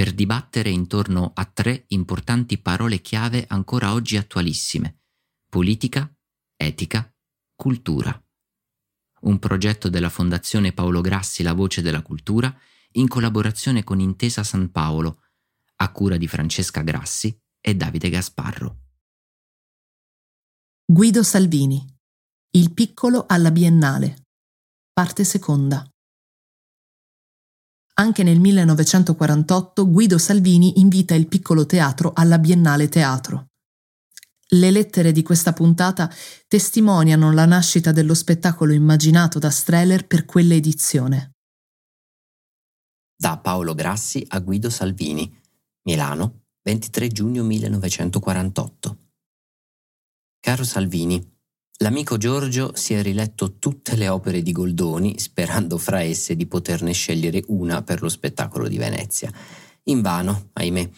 per dibattere intorno a tre importanti parole chiave ancora oggi attualissime. Politica, etica, cultura. Un progetto della Fondazione Paolo Grassi La Voce della Cultura in collaborazione con Intesa San Paolo, a cura di Francesca Grassi e Davide Gasparro. Guido Salvini. Il piccolo alla Biennale. Parte seconda. Anche nel 1948 Guido Salvini invita il piccolo teatro alla Biennale Teatro. Le lettere di questa puntata testimoniano la nascita dello spettacolo immaginato da Streller per quell'edizione. Da Paolo Grassi a Guido Salvini, Milano, 23 giugno 1948. Caro Salvini, L'amico Giorgio si è riletto tutte le opere di Goldoni, sperando fra esse di poterne scegliere una per lo spettacolo di Venezia. Invano, ahimè.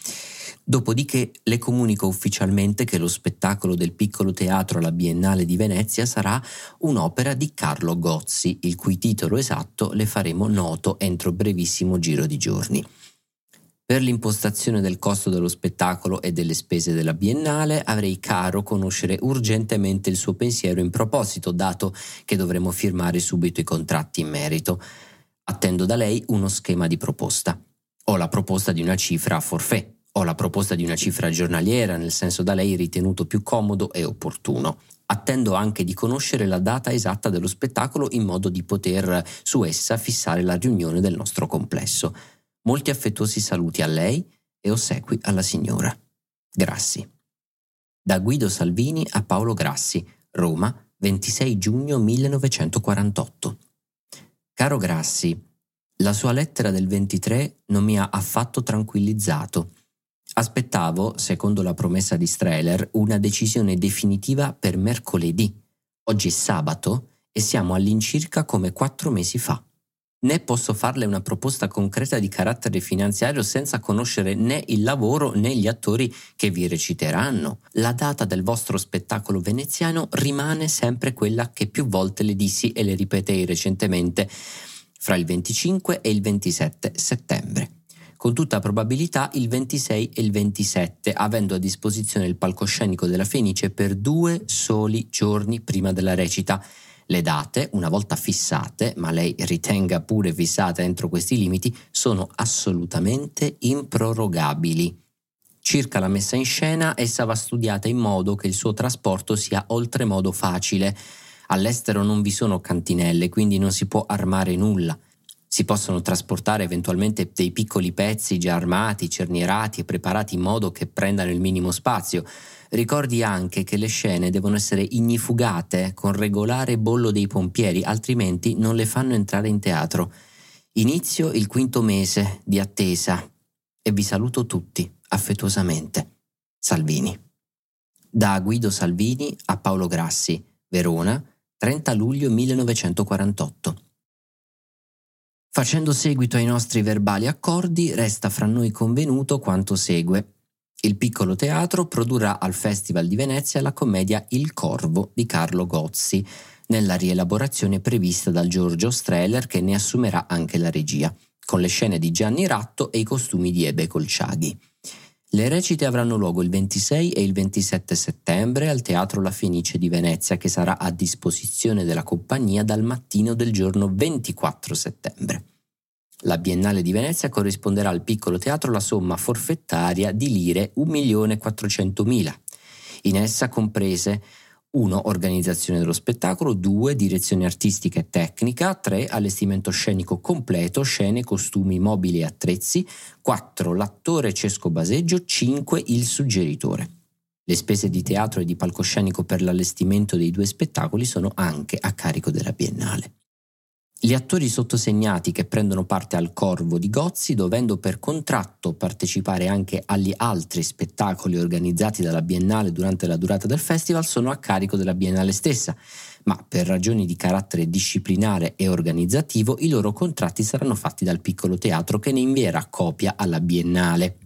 Dopodiché le comunico ufficialmente che lo spettacolo del piccolo teatro alla Biennale di Venezia sarà un'opera di Carlo Gozzi, il cui titolo esatto le faremo noto entro brevissimo giro di giorni. Per l'impostazione del costo dello spettacolo e delle spese della biennale avrei caro conoscere urgentemente il suo pensiero in proposito, dato che dovremo firmare subito i contratti in merito. Attendo da lei uno schema di proposta. Ho la proposta di una cifra a forfè, ho la proposta di una cifra giornaliera, nel senso da lei ritenuto più comodo e opportuno. Attendo anche di conoscere la data esatta dello spettacolo in modo di poter su essa fissare la riunione del nostro complesso. Molti affettuosi saluti a lei e ossequi alla signora. Grassi. Da Guido Salvini a Paolo Grassi, Roma, 26 giugno 1948. Caro Grassi, la sua lettera del 23 non mi ha affatto tranquillizzato. Aspettavo, secondo la promessa di Streller, una decisione definitiva per mercoledì. Oggi è sabato e siamo all'incirca come quattro mesi fa né posso farle una proposta concreta di carattere finanziario senza conoscere né il lavoro né gli attori che vi reciteranno. La data del vostro spettacolo veneziano rimane sempre quella che più volte le dissi e le ripetei recentemente, fra il 25 e il 27 settembre. Con tutta probabilità il 26 e il 27, avendo a disposizione il palcoscenico della Fenice per due soli giorni prima della recita le date, una volta fissate, ma lei ritenga pure fissate entro questi limiti, sono assolutamente improrogabili. Circa la messa in scena, essa va studiata in modo che il suo trasporto sia oltremodo facile. All'estero non vi sono cantinelle, quindi non si può armare nulla. Si possono trasportare eventualmente dei piccoli pezzi già armati, cernierati e preparati in modo che prendano il minimo spazio. Ricordi anche che le scene devono essere ignifugate con regolare bollo dei pompieri, altrimenti non le fanno entrare in teatro. Inizio il quinto mese di attesa e vi saluto tutti affettuosamente. Salvini. Da Guido Salvini a Paolo Grassi, Verona, 30 luglio 1948. Facendo seguito ai nostri verbali accordi, resta fra noi convenuto quanto segue. Il piccolo teatro produrrà al Festival di Venezia la commedia Il Corvo di Carlo Gozzi, nella rielaborazione prevista dal Giorgio Streller che ne assumerà anche la regia, con le scene di Gianni Ratto e i costumi di Ebe Colciaghi. Le recite avranno luogo il 26 e il 27 settembre al Teatro La Fenice di Venezia che sarà a disposizione della compagnia dal mattino del giorno 24 settembre. La Biennale di Venezia corrisponderà al piccolo teatro la somma forfettaria di lire 1.400.000. In essa comprese 1. Organizzazione dello spettacolo, 2. Direzione artistica e tecnica, 3. Allestimento scenico completo, scene, costumi, mobili e attrezzi, 4. L'attore Cesco Baseggio, 5. Il suggeritore. Le spese di teatro e di palcoscenico per l'allestimento dei due spettacoli sono anche a carico della Biennale. Gli attori sottosegnati che prendono parte al Corvo di Gozzi, dovendo per contratto partecipare anche agli altri spettacoli organizzati dalla Biennale durante la durata del festival, sono a carico della Biennale stessa, ma per ragioni di carattere disciplinare e organizzativo i loro contratti saranno fatti dal piccolo teatro che ne invierà copia alla Biennale.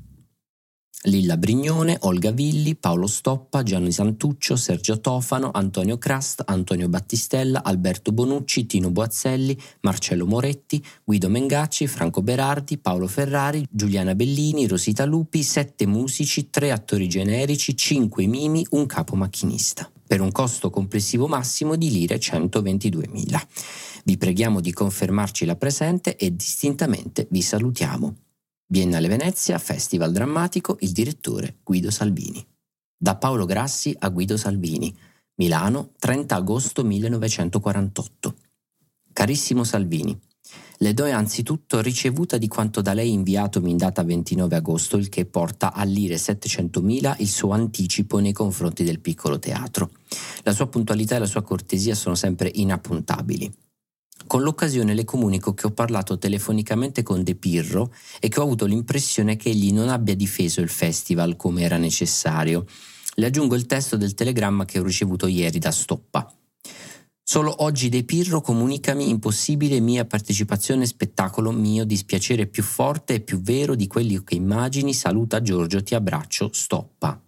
Lilla Brignone, Olga Villi, Paolo Stoppa, Gianni Santuccio, Sergio Tofano, Antonio Crast, Antonio Battistella, Alberto Bonucci, Tino Boazzelli, Marcello Moretti, Guido Mengacci, Franco Berardi, Paolo Ferrari, Giuliana Bellini, Rosita Lupi, sette musici, tre attori generici, cinque mimi, un capo macchinista per un costo complessivo massimo di lire 122.000. Vi preghiamo di confermarci la presente e distintamente vi salutiamo. Biennale Venezia, Festival Drammatico, il direttore Guido Salvini. Da Paolo Grassi a Guido Salvini, Milano, 30 agosto 1948. Carissimo Salvini, le do anzitutto ricevuta di quanto da lei inviatomi in data 29 agosto, il che porta a lire 700.000 il suo anticipo nei confronti del piccolo teatro. La sua puntualità e la sua cortesia sono sempre inappuntabili. Con l'occasione le comunico che ho parlato telefonicamente con De Pirro e che ho avuto l'impressione che egli non abbia difeso il festival come era necessario. Le aggiungo il testo del telegramma che ho ricevuto ieri da Stoppa. Solo oggi De Pirro comunicami impossibile mia partecipazione spettacolo mio dispiacere più forte e più vero di quelli che immagini saluta Giorgio ti abbraccio Stoppa.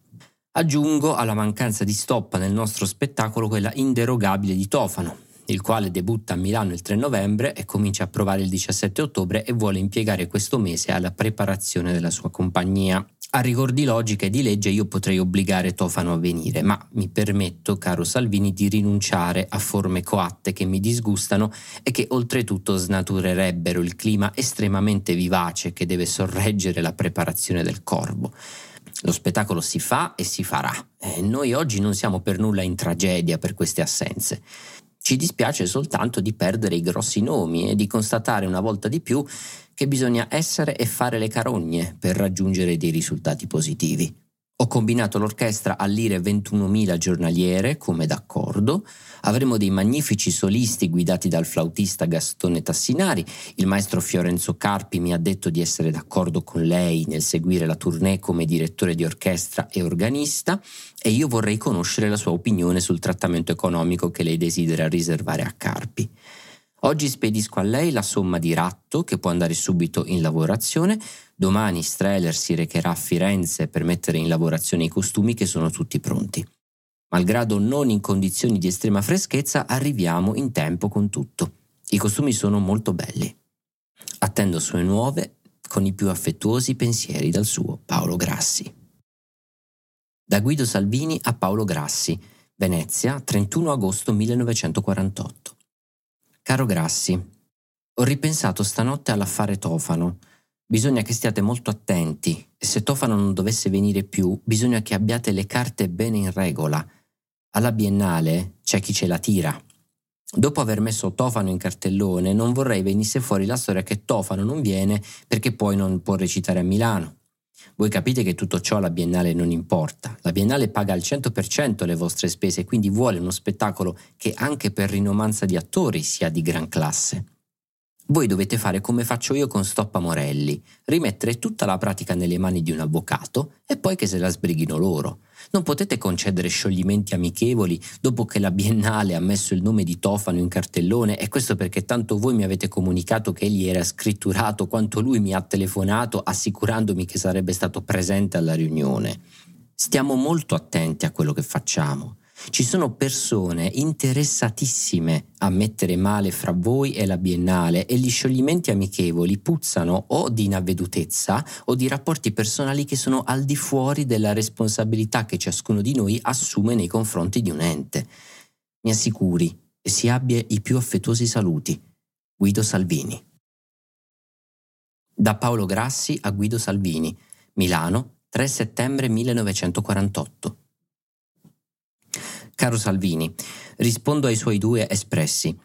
Aggiungo alla mancanza di Stoppa nel nostro spettacolo quella inderogabile di Tofano, il quale debutta a Milano il 3 novembre e comincia a provare il 17 ottobre e vuole impiegare questo mese alla preparazione della sua compagnia. A rigor di logica e di legge io potrei obbligare Tofano a venire, ma mi permetto, caro Salvini, di rinunciare a forme coatte che mi disgustano e che oltretutto snaturerebbero il clima estremamente vivace che deve sorreggere la preparazione del corvo. Lo spettacolo si fa e si farà. E noi oggi non siamo per nulla in tragedia per queste assenze. Ci dispiace soltanto di perdere i grossi nomi e di constatare una volta di più che bisogna essere e fare le carogne per raggiungere dei risultati positivi. Ho combinato l'orchestra a lire 21.000 giornaliere, come d'accordo. Avremo dei magnifici solisti guidati dal flautista Gastone Tassinari. Il maestro Fiorenzo Carpi mi ha detto di essere d'accordo con lei nel seguire la tournée come direttore di orchestra e organista e io vorrei conoscere la sua opinione sul trattamento economico che lei desidera riservare a Carpi. Oggi spedisco a lei la somma di ratto che può andare subito in lavorazione. Domani Streller si recherà a Firenze per mettere in lavorazione i costumi che sono tutti pronti. Malgrado non in condizioni di estrema freschezza, arriviamo in tempo con tutto. I costumi sono molto belli. Attendo sue nuove con i più affettuosi pensieri dal suo Paolo Grassi. Da Guido Salvini a Paolo Grassi, Venezia, 31 agosto 1948. Caro Grassi, ho ripensato stanotte all'affare Tofano. Bisogna che stiate molto attenti e se Tofano non dovesse venire più, bisogna che abbiate le carte bene in regola. Alla Biennale c'è chi ce la tira. Dopo aver messo Tofano in cartellone, non vorrei venisse fuori la storia che Tofano non viene perché poi non può recitare a Milano. Voi capite che tutto ciò alla Biennale non importa. La Biennale paga al 100% le vostre spese, quindi vuole uno spettacolo che anche per rinomanza di attori sia di gran classe. Voi dovete fare come faccio io con Stoppa Morelli, rimettere tutta la pratica nelle mani di un avvocato e poi che se la sbrighino loro. Non potete concedere scioglimenti amichevoli dopo che la Biennale ha messo il nome di Tofano in cartellone e questo perché tanto voi mi avete comunicato che egli era scritturato quanto lui mi ha telefonato assicurandomi che sarebbe stato presente alla riunione. Stiamo molto attenti a quello che facciamo. Ci sono persone interessatissime a mettere male fra voi e la Biennale e gli scioglimenti amichevoli puzzano o di inavvedutezza o di rapporti personali che sono al di fuori della responsabilità che ciascuno di noi assume nei confronti di un ente. Mi assicuri e si abbia i più affettuosi saluti. Guido Salvini. Da Paolo Grassi a Guido Salvini, Milano, 3 settembre 1948. Caro Salvini, rispondo ai suoi due espressi.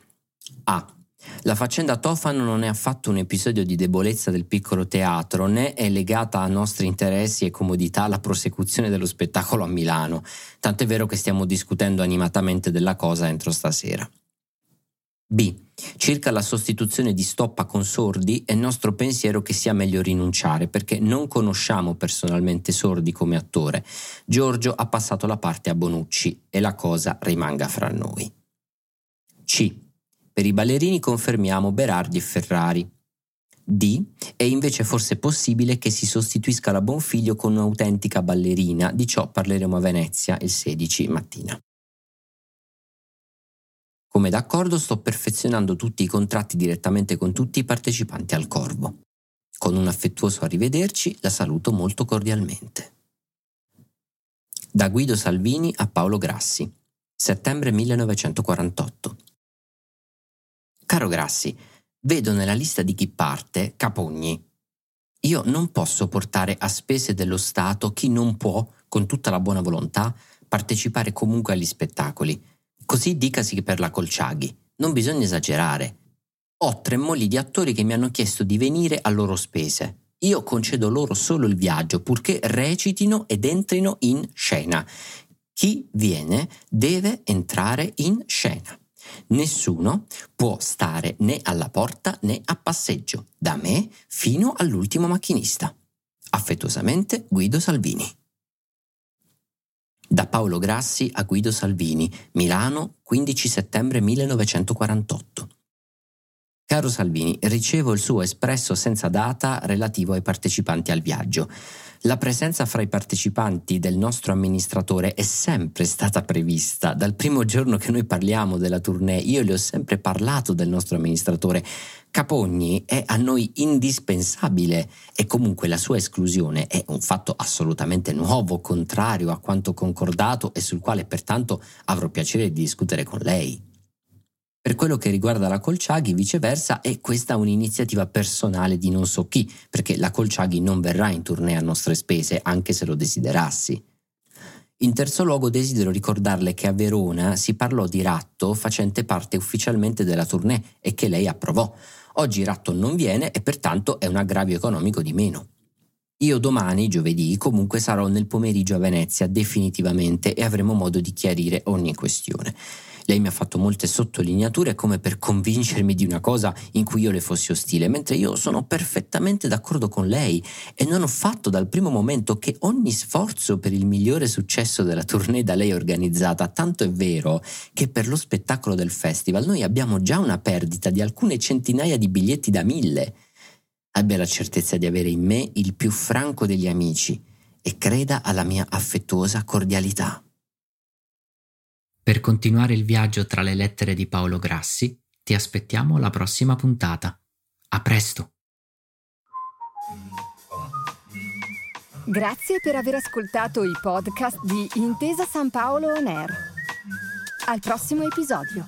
A. La faccenda Tofano non è affatto un episodio di debolezza del piccolo teatro, né è legata a nostri interessi e comodità la prosecuzione dello spettacolo a Milano, tant'è vero che stiamo discutendo animatamente della cosa entro stasera. B. Circa la sostituzione di Stoppa con Sordi è nostro pensiero che sia meglio rinunciare perché non conosciamo personalmente Sordi come attore. Giorgio ha passato la parte a Bonucci e la cosa rimanga fra noi. C. Per i ballerini confermiamo Berardi e Ferrari. D. È invece forse possibile che si sostituisca la Bonfiglio con un'autentica ballerina, di ciò parleremo a Venezia il 16 mattina. Come d'accordo sto perfezionando tutti i contratti direttamente con tutti i partecipanti al Corvo. Con un affettuoso arrivederci la saluto molto cordialmente. Da Guido Salvini a Paolo Grassi, settembre 1948. Caro Grassi, vedo nella lista di chi parte Capogni. Io non posso portare a spese dello Stato chi non può, con tutta la buona volontà, partecipare comunque agli spettacoli Così dicasi per la Colciaghi. Non bisogna esagerare. Ho tre mogli di attori che mi hanno chiesto di venire a loro spese. Io concedo loro solo il viaggio purché recitino ed entrino in scena. Chi viene deve entrare in scena. Nessuno può stare né alla porta né a passeggio, da me fino all'ultimo macchinista. Affettuosamente Guido Salvini. Da Paolo Grassi a Guido Salvini, Milano, 15 settembre 1948. Caro Salvini, ricevo il suo espresso senza data relativo ai partecipanti al viaggio. La presenza fra i partecipanti del nostro amministratore è sempre stata prevista. Dal primo giorno che noi parliamo della tournée, io le ho sempre parlato del nostro amministratore. Capogni è a noi indispensabile e comunque la sua esclusione è un fatto assolutamente nuovo, contrario a quanto concordato e sul quale pertanto avrò piacere di discutere con lei. Per quello che riguarda la Colciaghi, viceversa, è questa un'iniziativa personale di non so chi, perché la Colciaghi non verrà in tournée a nostre spese, anche se lo desiderassi. In terzo luogo desidero ricordarle che a Verona si parlò di Ratto facente parte ufficialmente della tournée e che lei approvò. Oggi Ratto non viene e pertanto è un aggravio economico di meno. Io domani, giovedì, comunque sarò nel pomeriggio a Venezia definitivamente e avremo modo di chiarire ogni questione. Lei mi ha fatto molte sottolineature come per convincermi di una cosa in cui io le fossi ostile, mentre io sono perfettamente d'accordo con lei e non ho fatto dal primo momento che ogni sforzo per il migliore successo della tournée da lei organizzata, tanto è vero che per lo spettacolo del festival noi abbiamo già una perdita di alcune centinaia di biglietti da mille. Abbia la certezza di avere in me il più franco degli amici e creda alla mia affettuosa cordialità. Per continuare il viaggio tra le lettere di Paolo Grassi, ti aspettiamo alla prossima puntata. A presto! Grazie per aver ascoltato i podcast di Intesa San Paolo On Air. Al prossimo episodio.